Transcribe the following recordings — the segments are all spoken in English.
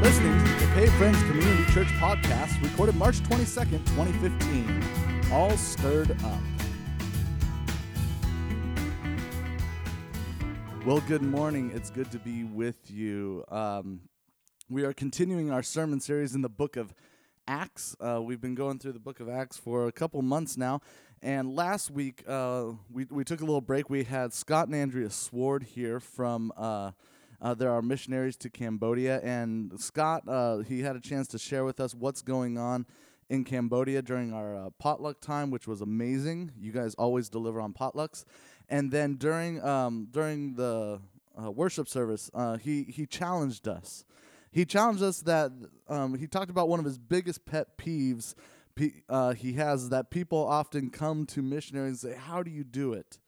listening to the Pay Friends Community Church podcast, recorded March 22nd, 2015. All stirred up. Well, good morning. It's good to be with you. Um, we are continuing our sermon series in the book of Acts. Uh, we've been going through the book of Acts for a couple months now. And last week, uh, we, we took a little break. We had Scott and Andrea Sward here from. Uh, uh, there are missionaries to Cambodia, and Scott uh, he had a chance to share with us what's going on in Cambodia during our uh, potluck time, which was amazing. You guys always deliver on potlucks, and then during um, during the uh, worship service, uh, he he challenged us. He challenged us that um, he talked about one of his biggest pet peeves. uh, he has that people often come to missionaries and say, "How do you do it?"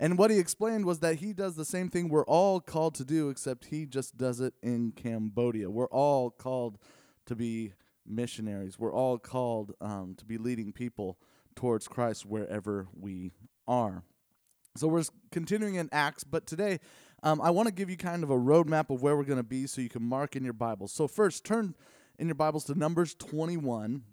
And what he explained was that he does the same thing we're all called to do, except he just does it in Cambodia. We're all called to be missionaries. We're all called um, to be leading people towards Christ wherever we are. So we're continuing in Acts, but today um, I want to give you kind of a roadmap of where we're going to be so you can mark in your Bibles. So, first, turn in your Bibles to Numbers 21.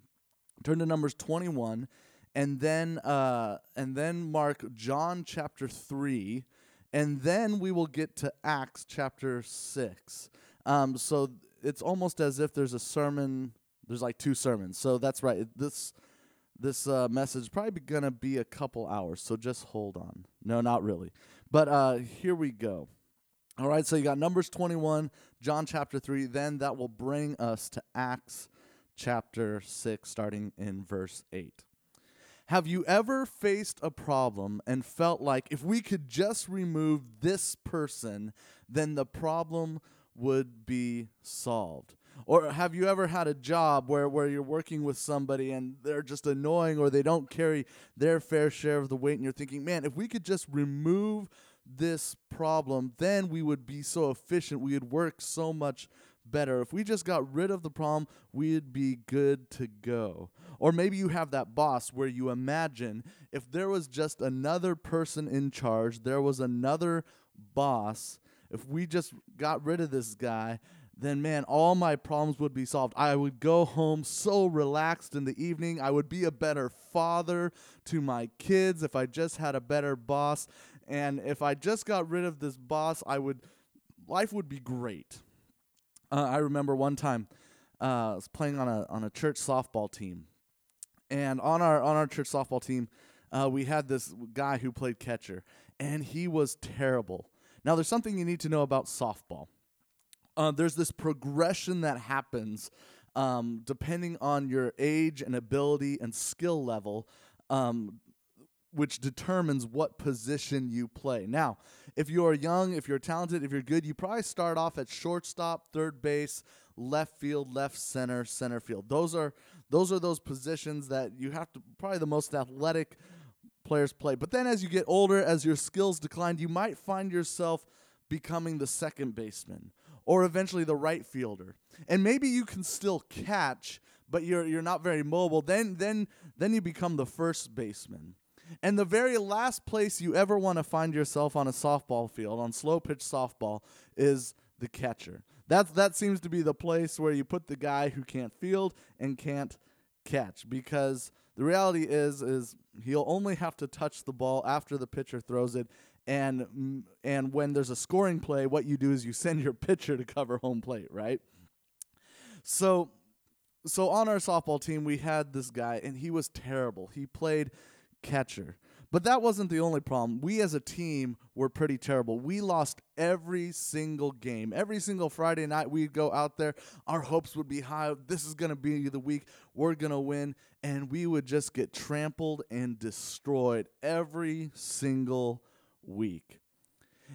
Turn to Numbers 21 and then uh, and then mark John chapter three, and then we will get to Acts chapter six. Um, so it's almost as if there's a sermon. There's like two sermons. So that's right. This this uh, message probably gonna be a couple hours. So just hold on. No, not really. But uh, here we go. All right. So you got Numbers 21, John chapter three. Then that will bring us to Acts chapter six, starting in verse eight. Have you ever faced a problem and felt like if we could just remove this person, then the problem would be solved? Or have you ever had a job where, where you're working with somebody and they're just annoying or they don't carry their fair share of the weight and you're thinking, man, if we could just remove this problem, then we would be so efficient, we would work so much better. If we just got rid of the problem, we'd be good to go. Or maybe you have that boss where you imagine if there was just another person in charge, there was another boss, if we just got rid of this guy, then man, all my problems would be solved. I would go home so relaxed in the evening. I would be a better father to my kids if I just had a better boss. And if I just got rid of this boss, I would life would be great. Uh, I remember one time uh, I was playing on a on a church softball team, and on our on our church softball team, uh, we had this guy who played catcher, and he was terrible. Now, there's something you need to know about softball. Uh, there's this progression that happens um, depending on your age and ability and skill level. Um, which determines what position you play. Now, if you are young, if you're talented, if you're good, you probably start off at shortstop, third base, left field, left center, center field. Those are those are those positions that you have to probably the most athletic players play. But then as you get older, as your skills decline, you might find yourself becoming the second baseman or eventually the right fielder. And maybe you can still catch, but you're you're not very mobile. Then then then you become the first baseman. And the very last place you ever want to find yourself on a softball field, on slow pitch softball, is the catcher. That that seems to be the place where you put the guy who can't field and can't catch because the reality is is he'll only have to touch the ball after the pitcher throws it and mm, and when there's a scoring play what you do is you send your pitcher to cover home plate, right? So so on our softball team we had this guy and he was terrible. He played catcher. But that wasn't the only problem. We as a team were pretty terrible. We lost every single game. Every single Friday night we'd go out there, our hopes would be high. This is going to be the week we're going to win. And we would just get trampled and destroyed every single week.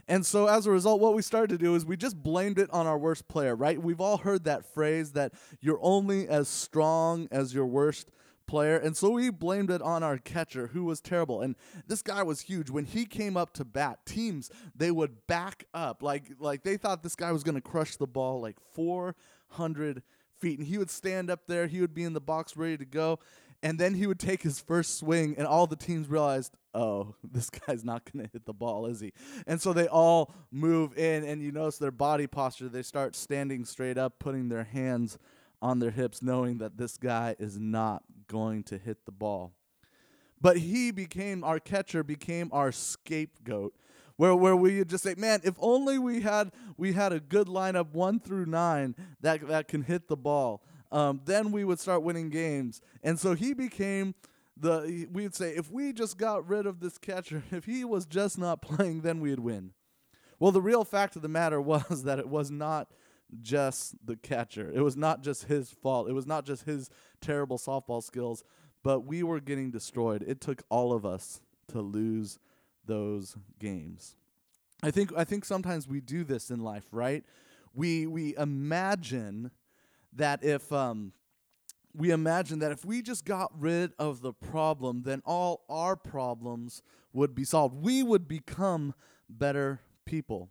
And so as a result, what we started to do is we just blamed it on our worst player, right? We've all heard that phrase that you're only as strong as your worst player. And so we blamed it on our catcher, who was terrible. And this guy was huge. When he came up to bat, teams they would back up like like they thought this guy was going to crush the ball like 400 feet. And he would stand up there. He would be in the box ready to go. and then he would take his first swing, and all the teams realized, oh, this guy's not going to hit the ball, is he? And so they all move in, and you notice their body posture. They start standing straight up, putting their hands on their hips, knowing that this guy is not going to hit the ball. But he became our catcher, became our scapegoat. Where, where we just say, man, if only we had we had a good lineup one through nine that that can hit the ball um, then we would start winning games. And so he became the, we'd say, if we just got rid of this catcher, if he was just not playing, then we'd win. Well, the real fact of the matter was that it was not just the catcher. It was not just his fault. It was not just his terrible softball skills, but we were getting destroyed. It took all of us to lose those games. I think I think sometimes we do this in life, right? We we imagine that if um, we imagine that if we just got rid of the problem, then all our problems would be solved. We would become better people.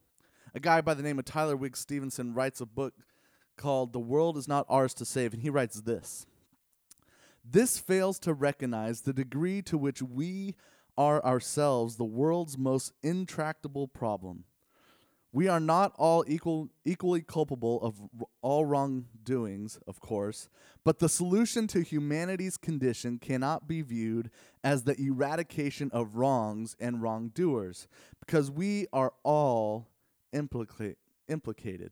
A guy by the name of Tyler Wigg-Stevenson writes a book called The World Is Not Ours to Save, and he writes this This fails to recognize the degree to which we are ourselves the world's most intractable problem. We are not all equal, equally culpable of all wrongdoings, of course, but the solution to humanity's condition cannot be viewed as the eradication of wrongs and wrongdoers, because we are all implica- implicated.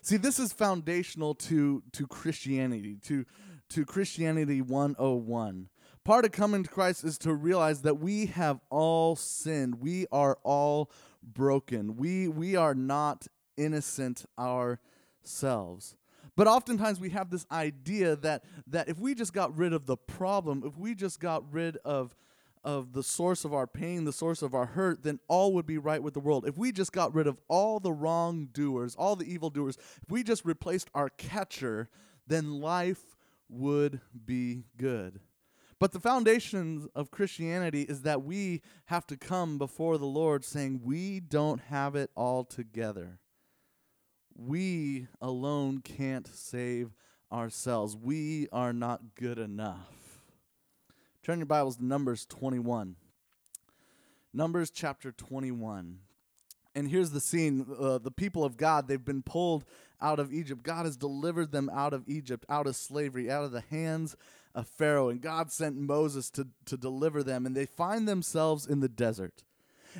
See, this is foundational to, to Christianity, to, to Christianity 101. Part of coming to Christ is to realize that we have all sinned. We are all broken. We we are not innocent ourselves. But oftentimes we have this idea that that if we just got rid of the problem, if we just got rid of of the source of our pain, the source of our hurt, then all would be right with the world. If we just got rid of all the wrongdoers, all the evildoers, if we just replaced our catcher, then life would be good. But the foundation of Christianity is that we have to come before the Lord saying, We don't have it all together. We alone can't save ourselves. We are not good enough. Turn your Bibles to Numbers 21. Numbers chapter 21. And here's the scene uh, the people of God, they've been pulled out of Egypt. God has delivered them out of Egypt, out of slavery, out of the hands of Pharaoh, and God sent Moses to, to deliver them, and they find themselves in the desert.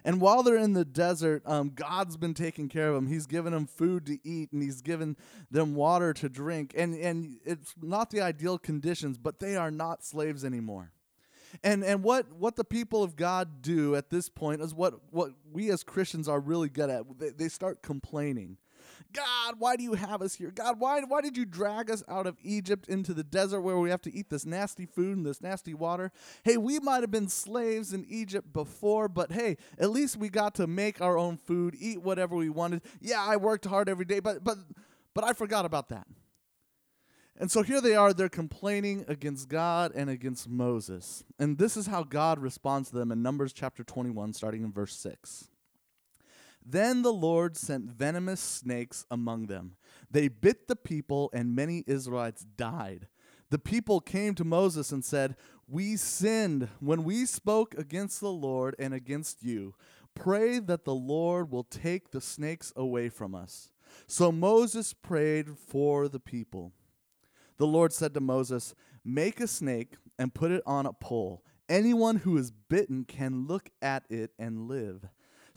And while they're in the desert, um, God's been taking care of them. He's given them food to eat, and He's given them water to drink. And, and it's not the ideal conditions, but they are not slaves anymore. And and what what the people of God do at this point is what what we as Christians are really good at. They, they start complaining. God, why do you have us here? God, why, why did you drag us out of Egypt into the desert where we have to eat this nasty food and this nasty water? Hey, we might have been slaves in Egypt before, but hey, at least we got to make our own food, eat whatever we wanted. Yeah, I worked hard every day, but but but I forgot about that. And so here they are, they're complaining against God and against Moses. And this is how God responds to them in Numbers chapter 21, starting in verse 6. Then the Lord sent venomous snakes among them. They bit the people, and many Israelites died. The people came to Moses and said, We sinned when we spoke against the Lord and against you. Pray that the Lord will take the snakes away from us. So Moses prayed for the people. The Lord said to Moses, Make a snake and put it on a pole. Anyone who is bitten can look at it and live.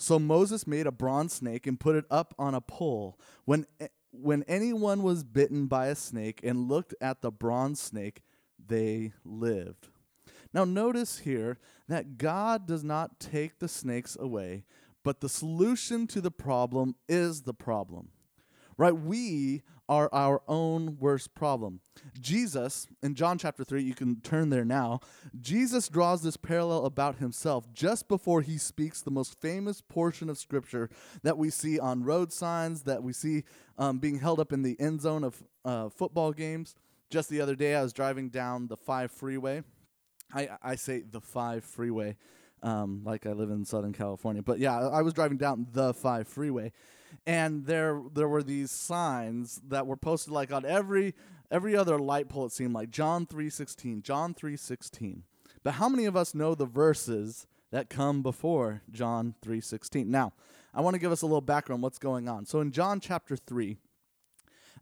So Moses made a bronze snake and put it up on a pole. When, eh, when anyone was bitten by a snake and looked at the bronze snake, they lived. Now, notice here that God does not take the snakes away, but the solution to the problem is the problem. Right? We are our own worst problem. Jesus, in John chapter 3, you can turn there now, Jesus draws this parallel about himself just before he speaks the most famous portion of scripture that we see on road signs, that we see um, being held up in the end zone of uh, football games. Just the other day, I was driving down the 5 freeway. I, I say the 5 freeway um, like I live in Southern California. But yeah, I was driving down the 5 freeway and there there were these signs that were posted like on every every other light pole it seemed like John 3:16, John 3:16. But how many of us know the verses that come before John 3:16? Now, I want to give us a little background what's going on. So in John chapter 3,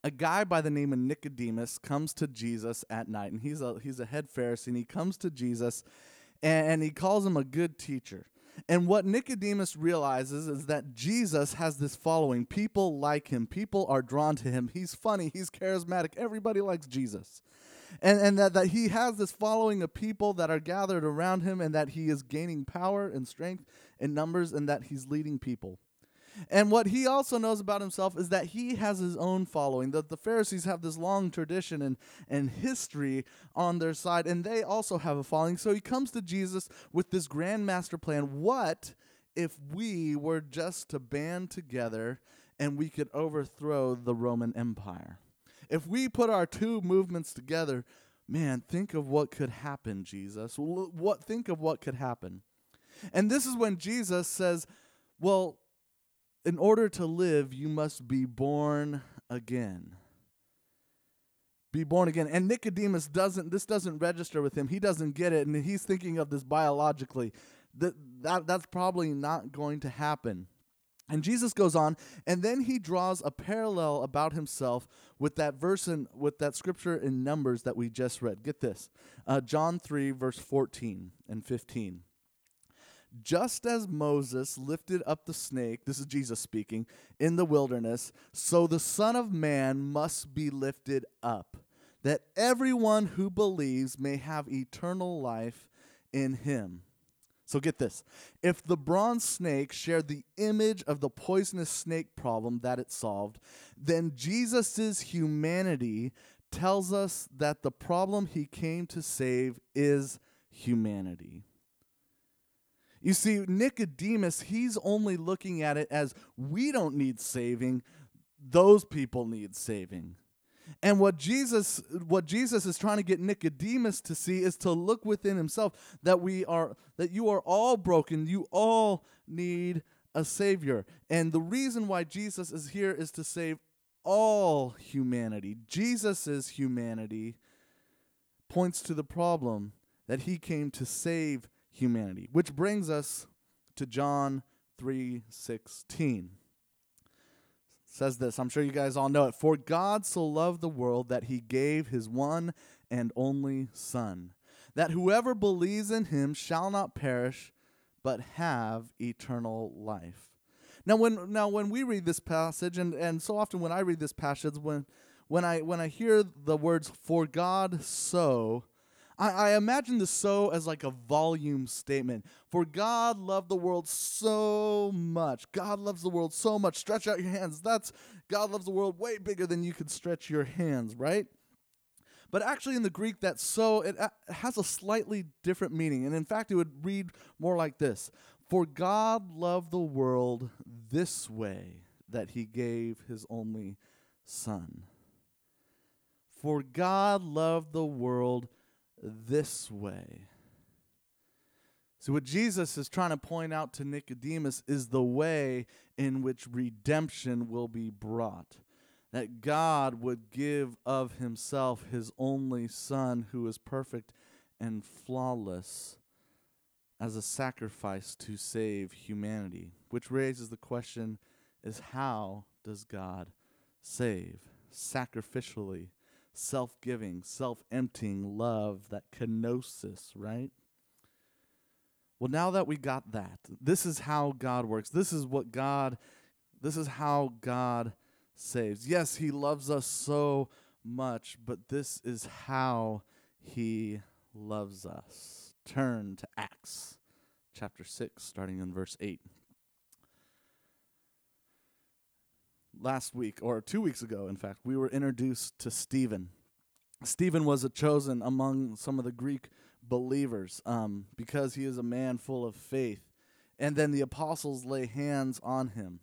a guy by the name of Nicodemus comes to Jesus at night, and he's a he's a head Pharisee, and he comes to Jesus, and, and he calls him a good teacher. And what Nicodemus realizes is that Jesus has this following. People like him. People are drawn to him. He's funny. He's charismatic. Everybody likes Jesus. And, and that, that he has this following of people that are gathered around him, and that he is gaining power and strength in numbers, and that he's leading people. And what he also knows about himself is that he has his own following. That the Pharisees have this long tradition and, and history on their side, and they also have a following. So he comes to Jesus with this grand master plan. What if we were just to band together and we could overthrow the Roman Empire? If we put our two movements together, man, think of what could happen, Jesus. What think of what could happen. And this is when Jesus says, "Well, in order to live, you must be born again. Be born again. And Nicodemus doesn't, this doesn't register with him. He doesn't get it. And he's thinking of this biologically. That, that, that's probably not going to happen. And Jesus goes on, and then he draws a parallel about himself with that verse and with that scripture in Numbers that we just read. Get this uh, John 3, verse 14 and 15. Just as Moses lifted up the snake, this is Jesus speaking, in the wilderness, so the Son of Man must be lifted up, that everyone who believes may have eternal life in him. So get this. If the bronze snake shared the image of the poisonous snake problem that it solved, then Jesus' humanity tells us that the problem he came to save is humanity. You see, Nicodemus, he's only looking at it as we don't need saving, those people need saving. And what Jesus what Jesus is trying to get Nicodemus to see is to look within himself that we are that you are all broken, you all need a savior. And the reason why Jesus is here is to save all humanity. Jesus' humanity points to the problem that he came to save humanity. Which brings us to John 3:16. Says this, I'm sure you guys all know it. For God so loved the world that he gave his one and only son, that whoever believes in him shall not perish but have eternal life. Now when now when we read this passage and, and so often when I read this passage when when I when I hear the words for God so I, I imagine the so as like a volume statement. For God loved the world so much. God loves the world so much. Stretch out your hands. That's God loves the world way bigger than you could stretch your hands, right? But actually, in the Greek, that so it uh, has a slightly different meaning. And in fact, it would read more like this For God loved the world this way, that he gave his only Son. For God loved the world this way. So, what Jesus is trying to point out to Nicodemus is the way in which redemption will be brought. That God would give of himself his only Son, who is perfect and flawless, as a sacrifice to save humanity. Which raises the question is how does God save? Sacrificially self giving, self emptying love, that kenosis, right? Well, now that we got that, this is how God works. This is what God, this is how God saves. Yes, He loves us so much, but this is how He loves us. Turn to Acts chapter 6, starting in verse 8. Last week, or two weeks ago, in fact, we were introduced to Stephen. Stephen was chosen among some of the Greek believers um, because he is a man full of faith. And then the apostles lay hands on him.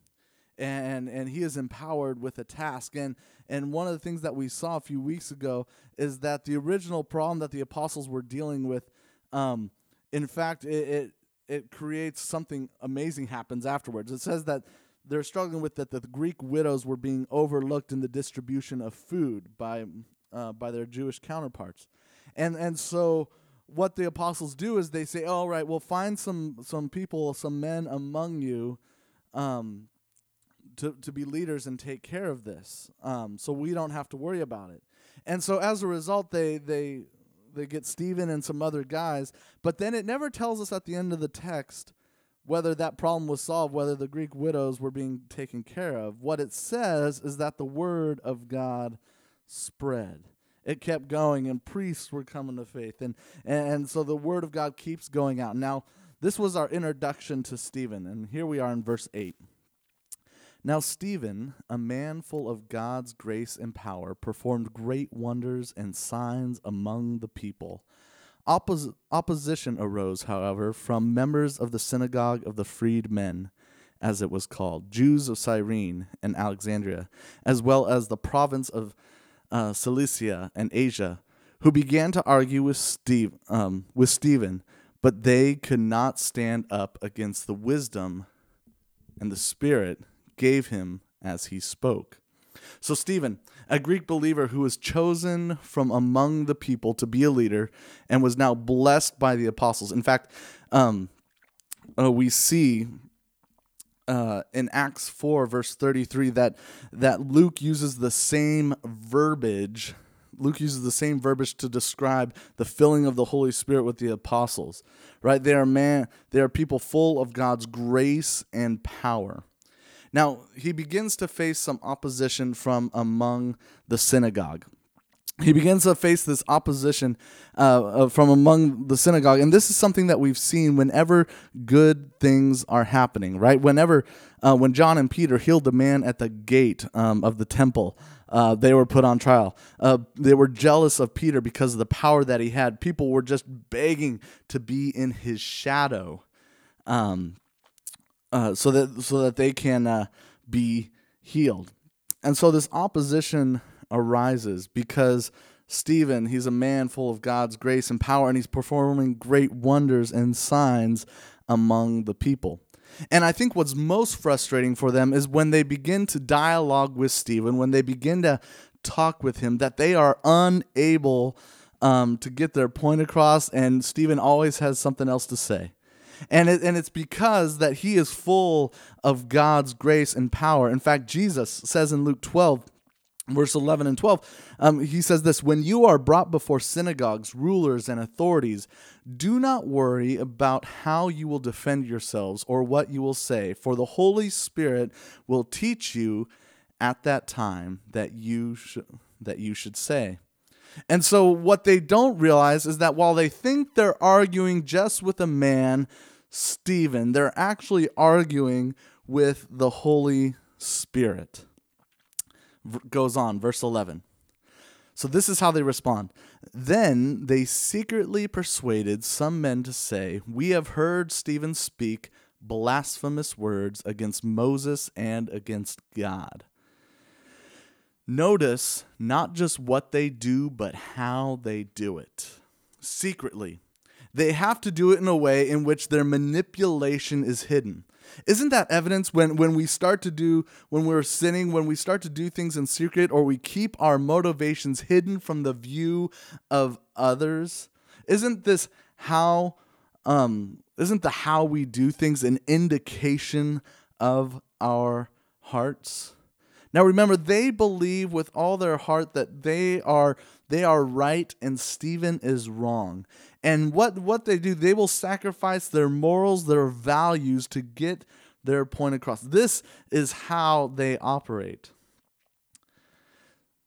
And, and he is empowered with a task. And, and one of the things that we saw a few weeks ago is that the original problem that the apostles were dealing with, um, in fact, it, it, it creates something amazing happens afterwards. It says that they're struggling with that the Greek widows were being overlooked in the distribution of food by uh, by their Jewish counterparts. And and so what the apostles do is they say, "All right, we'll find some some people, some men among you, um, to to be leaders and take care of this, um, so we don't have to worry about it." And so as a result, they they they get Stephen and some other guys, but then it never tells us at the end of the text whether that problem was solved, whether the Greek widows were being taken care of. What it says is that the word of God spread. It kept going and priests were coming to faith. And and so the word of god keeps going out. Now this was our introduction to stephen and here we are in verse 8 now stephen a man full of god's grace and power performed great wonders and signs among the people Oppos- opposition arose however from members of the synagogue of the freedmen as it was called jews of cyrene and alexandria as well as the province of uh, Cilicia and Asia, who began to argue with Steve um, with Stephen, but they could not stand up against the wisdom and the Spirit gave him as he spoke. So Stephen, a Greek believer who was chosen from among the people to be a leader and was now blessed by the apostles. In fact, um, uh, we see uh, in Acts 4, verse 33, that, that Luke uses the same verbiage. Luke uses the same verbiage to describe the filling of the Holy Spirit with the apostles. Right? They are man, they are people full of God's grace and power. Now, he begins to face some opposition from among the synagogue he begins to face this opposition uh, uh, from among the synagogue. And this is something that we've seen whenever good things are happening, right? Whenever, uh, when John and Peter healed the man at the gate um, of the temple, uh, they were put on trial. Uh, they were jealous of Peter because of the power that he had. People were just begging to be in his shadow um, uh, so, that, so that they can be healed. And so this opposition arises because Stephen, he's a man full of God's grace and power, and he's performing great wonders and signs among the people. And I think what's most frustrating for them is when they begin to dialogue with Stephen, when they begin to talk with him, that they are unable um, to get their point across, and Stephen always has something else to say. And, it, and it's because that he is full of God's grace and power. In fact, Jesus says in Luke 12, verse 11 and 12 um, he says this when you are brought before synagogues rulers and authorities do not worry about how you will defend yourselves or what you will say for the holy spirit will teach you at that time that you should that you should say and so what they don't realize is that while they think they're arguing just with a man stephen they're actually arguing with the holy spirit goes on, verse 11. So this is how they respond. Then they secretly persuaded some men to say, We have heard Stephen speak blasphemous words against Moses and against God. Notice not just what they do, but how they do it. Secretly. They have to do it in a way in which their manipulation is hidden. Isn't that evidence when, when we start to do, when we're sinning, when we start to do things in secret or we keep our motivations hidden from the view of others? Isn't this how, um, isn't the how we do things an indication of our hearts? Now remember, they believe with all their heart that they are they are right and Stephen is wrong. And what, what they do, they will sacrifice their morals, their values to get their point across. This is how they operate.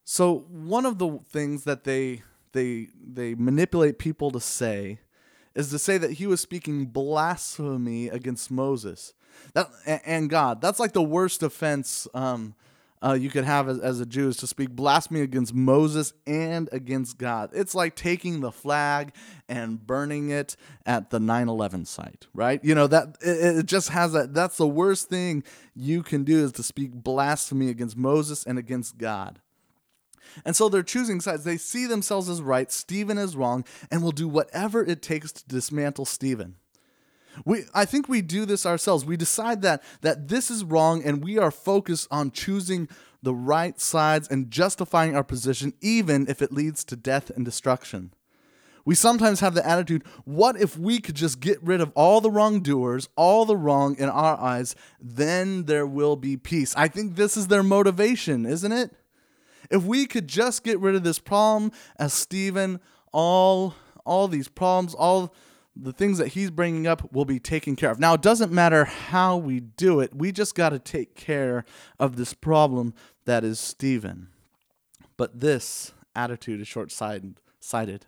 So one of the things that they they they manipulate people to say is to say that he was speaking blasphemy against Moses that, and God. That's like the worst offense um, uh, you could have as, as a Jew is to speak blasphemy against Moses and against God. It's like taking the flag and burning it at the 9/11 site, right? You know that it, it just has that. That's the worst thing you can do is to speak blasphemy against Moses and against God. And so they're choosing sides. They see themselves as right, Stephen is wrong, and will do whatever it takes to dismantle Stephen. We, I think we do this ourselves. We decide that that this is wrong, and we are focused on choosing the right sides and justifying our position, even if it leads to death and destruction. We sometimes have the attitude, what if we could just get rid of all the wrongdoers, all the wrong in our eyes, then there will be peace. I think this is their motivation, isn't it? If we could just get rid of this problem as Stephen, all all these problems, all the things that he's bringing up will be taken care of. Now, it doesn't matter how we do it, we just got to take care of this problem that is Stephen. But this attitude is short sighted.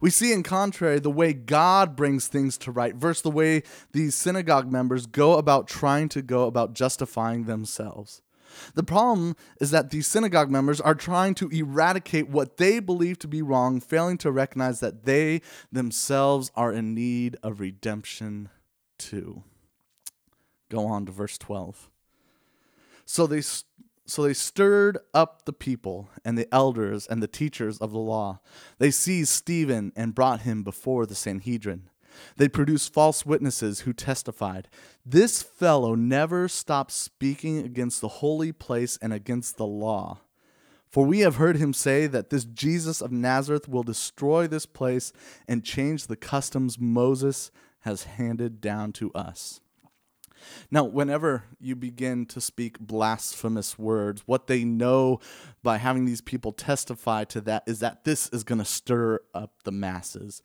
We see, in contrary, the way God brings things to right versus the way these synagogue members go about trying to go about justifying themselves. The problem is that these synagogue members are trying to eradicate what they believe to be wrong, failing to recognize that they themselves are in need of redemption too. Go on to verse 12. So they so they stirred up the people and the elders and the teachers of the law. They seized Stephen and brought him before the Sanhedrin. They produced false witnesses who testified, This fellow never stopped speaking against the holy place and against the law. For we have heard him say that this Jesus of Nazareth will destroy this place and change the customs Moses has handed down to us. Now, whenever you begin to speak blasphemous words, what they know by having these people testify to that is that this is going to stir up the masses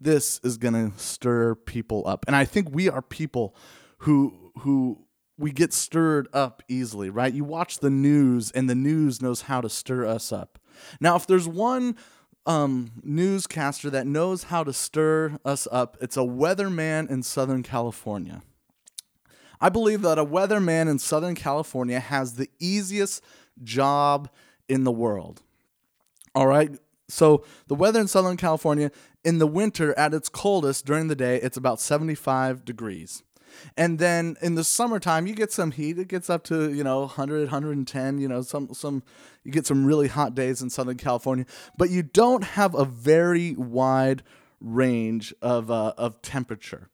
this is going to stir people up. And I think we are people who who we get stirred up easily, right? You watch the news and the news knows how to stir us up. Now, if there's one um, newscaster that knows how to stir us up, it's a weatherman in Southern California. I believe that a weatherman in Southern California has the easiest job in the world. All right. So, the weather in Southern California in the winter, at its coldest during the day, it's about 75 degrees. And then in the summertime, you get some heat. It gets up to, you know, 100, 110, you know, some, some, you get some really hot days in Southern California, but you don't have a very wide range of, uh, of temperature.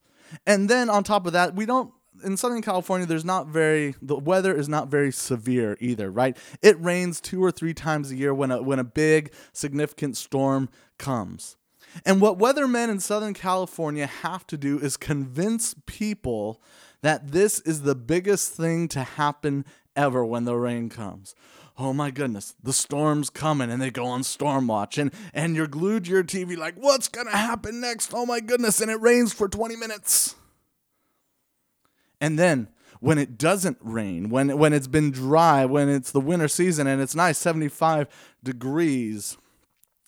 And then on top of that, we don't in Southern California, there's not very the weather is not very severe either, right? It rains two or three times a year when a when a big significant storm comes. And what weathermen in Southern California have to do is convince people that this is the biggest thing to happen ever when the rain comes. Oh my goodness, the storm's coming and they go on storm watch and and you're glued to your TV like what's going to happen next? Oh my goodness, and it rains for 20 minutes. And then when it doesn't rain, when when it's been dry, when it's the winter season and it's nice 75 degrees,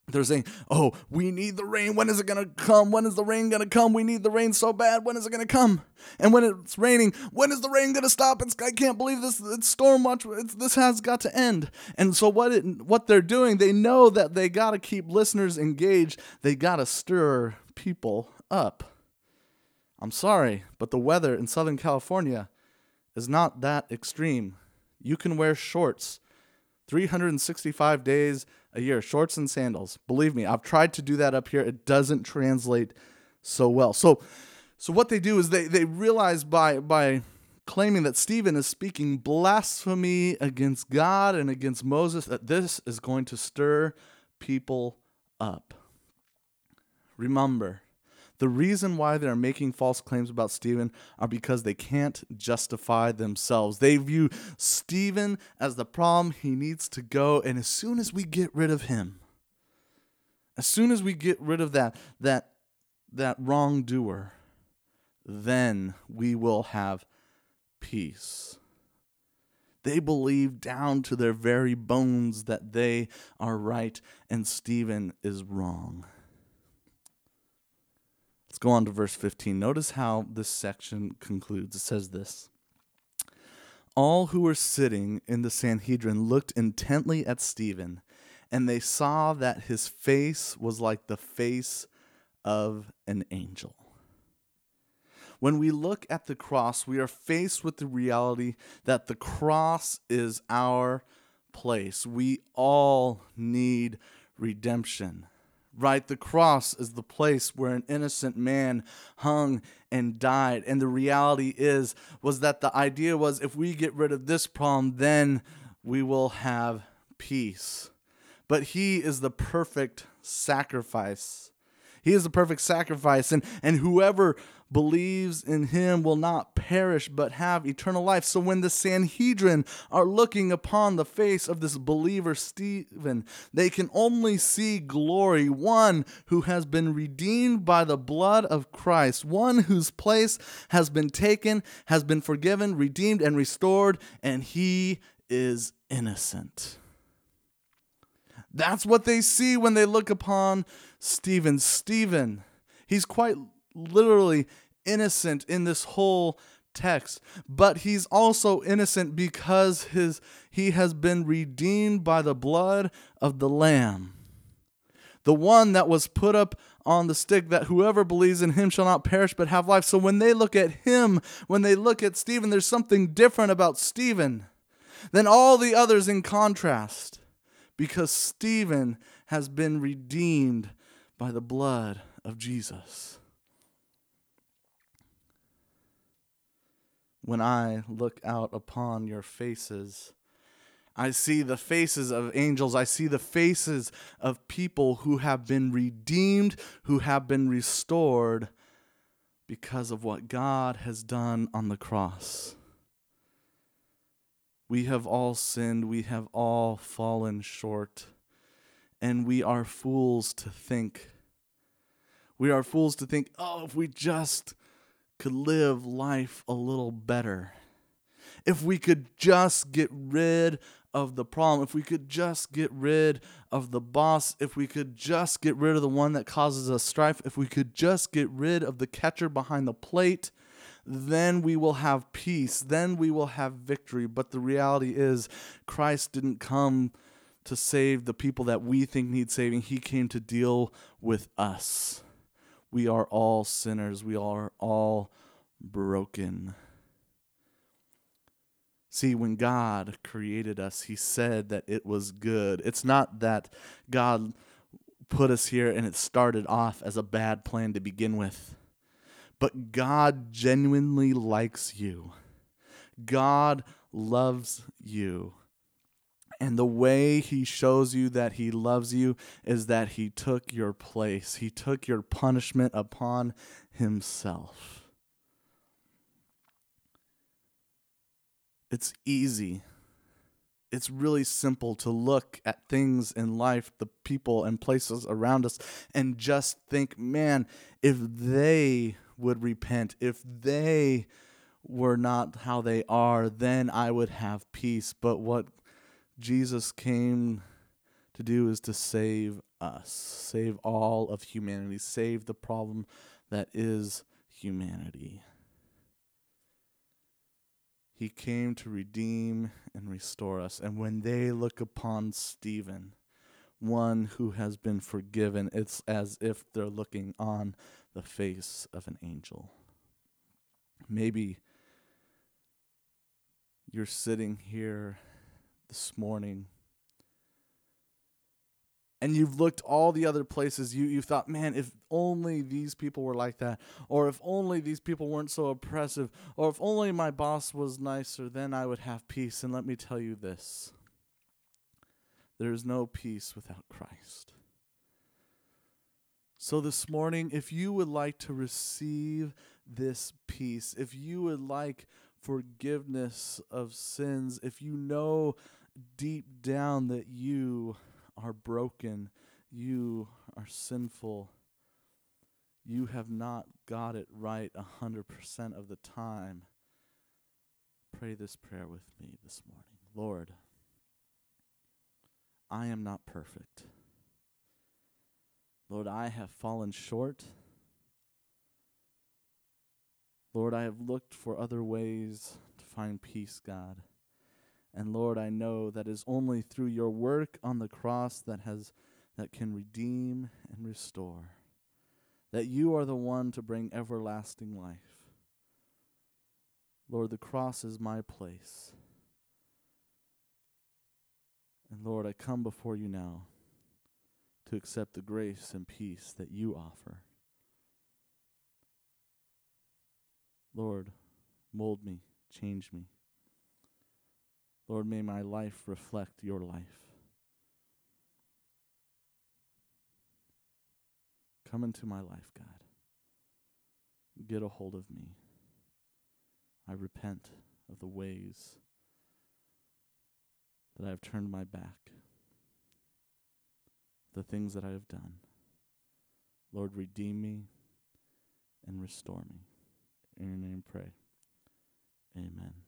they're saying, "Oh, we need the rain. When is it going to come? When is the rain going to come? We need the rain so bad. When is it going to come?" And when it's raining, when is the rain going to stop? It's, I can't believe this. It's storm watch. It's, this has got to end. And so what it, what they're doing, they know that they got to keep listeners engaged. They got to stir people up. I'm sorry, but the weather in Southern California is not that extreme. You can wear shorts 365 days a year, shorts and sandals. Believe me, I've tried to do that up here. It doesn't translate so well. So so what they do is they they realize by by claiming that Stephen is speaking blasphemy against God and against Moses that this is going to stir people up. Remember, the reason why they're making false claims about Stephen are because they can't justify themselves. They view Stephen as the problem. He needs to go. And as soon as we get rid of him, as soon as we get rid of that, that, that wrongdoer, then we will have peace. They believe down to their very bones that they are right and Stephen is wrong. Let's go on to verse 15. Notice how this section concludes. It says this All who were sitting in the Sanhedrin looked intently at Stephen, and they saw that his face was like the face of an angel. When we look at the cross, we are faced with the reality that the cross is our place. We all need redemption right? The cross is the place where an innocent man hung and died. And the reality is was that the idea was if we get rid of this problem, then we will have peace. But he is the perfect sacrifice. He is the perfect sacrifice and and whoever believes in him will not perish but have eternal life. So when the Sanhedrin are looking upon the face of this believer Stephen, they can only see glory, one who has been redeemed by the blood of Christ, one whose place has been taken, has been forgiven, redeemed, and restored, and he is innocent. That's what they see when they look upon Stephen. Stephen, he's quite literally innocent in this whole text but he's also innocent because his he has been redeemed by the blood of the lamb the one that was put up on the stick that whoever believes in him shall not perish but have life so when they look at him when they look at Stephen there's something different about Stephen than all the others in contrast because Stephen has been redeemed by the blood of Jesus when I look out upon your faces. I see the faces of angels. I see the faces of people who have been redeemed, who have been restored because of what God has done on the cross. We have all sinned, we have all fallen short, and we are fools to think. We are fools to think, oh, if we just could live life a little better. If we could just get rid of the problem, if we could just get rid of the boss, if we could just get rid of the one that causes us strife, if we could just get rid of the catcher behind the plate, then we will have peace, then we will have victory. But the reality is, Christ didn't come to save the people that we think need saving, He came to deal with us. We are all sinners. We are all broken. See, when God created us, He said that it was good. It's not that God put us here and it started off as a bad plan to begin with, but God genuinely likes you. God loves you. And the way he shows you that he loves you is that he took your place, he took your punishment upon himself. It's easy. It's really simple to look at things in life, the people and places around us, and just think, man, if they would repent, if they were not how they are, then I would have peace. But what Jesus came to do is to save us, save all of humanity, save the problem that is humanity. He came to redeem and restore us. And when they look upon Stephen, one who has been forgiven, it's as if they're looking on the face of an angel. Maybe you're sitting here this morning and you've looked all the other places. You you thought man if only these people were like that or if only these people weren't so oppressive or if only my boss was nicer then I would have peace. And let me tell you this there is no peace without Christ so this morning if you would like to receive this peace if you would like forgiveness of sins if you know deep down that you are broken, you are sinful, you have not got it right a hundred percent of the time, pray this prayer with me this morning. Lord, I am not perfect. Lord, I have fallen short. Lord, I have looked for other ways to find peace, God. And Lord, I know that is only through your work on the cross that has that can redeem and restore. That you are the one to bring everlasting life. Lord, the cross is my place. And Lord, I come before you now, to accept the grace and peace that you offer. Lord, mold me, change me. Lord, may my life reflect your life. Come into my life, God. Get a hold of me. I repent of the ways that I have turned my back, the things that I have done. Lord, redeem me and restore me. In your name pray. Amen.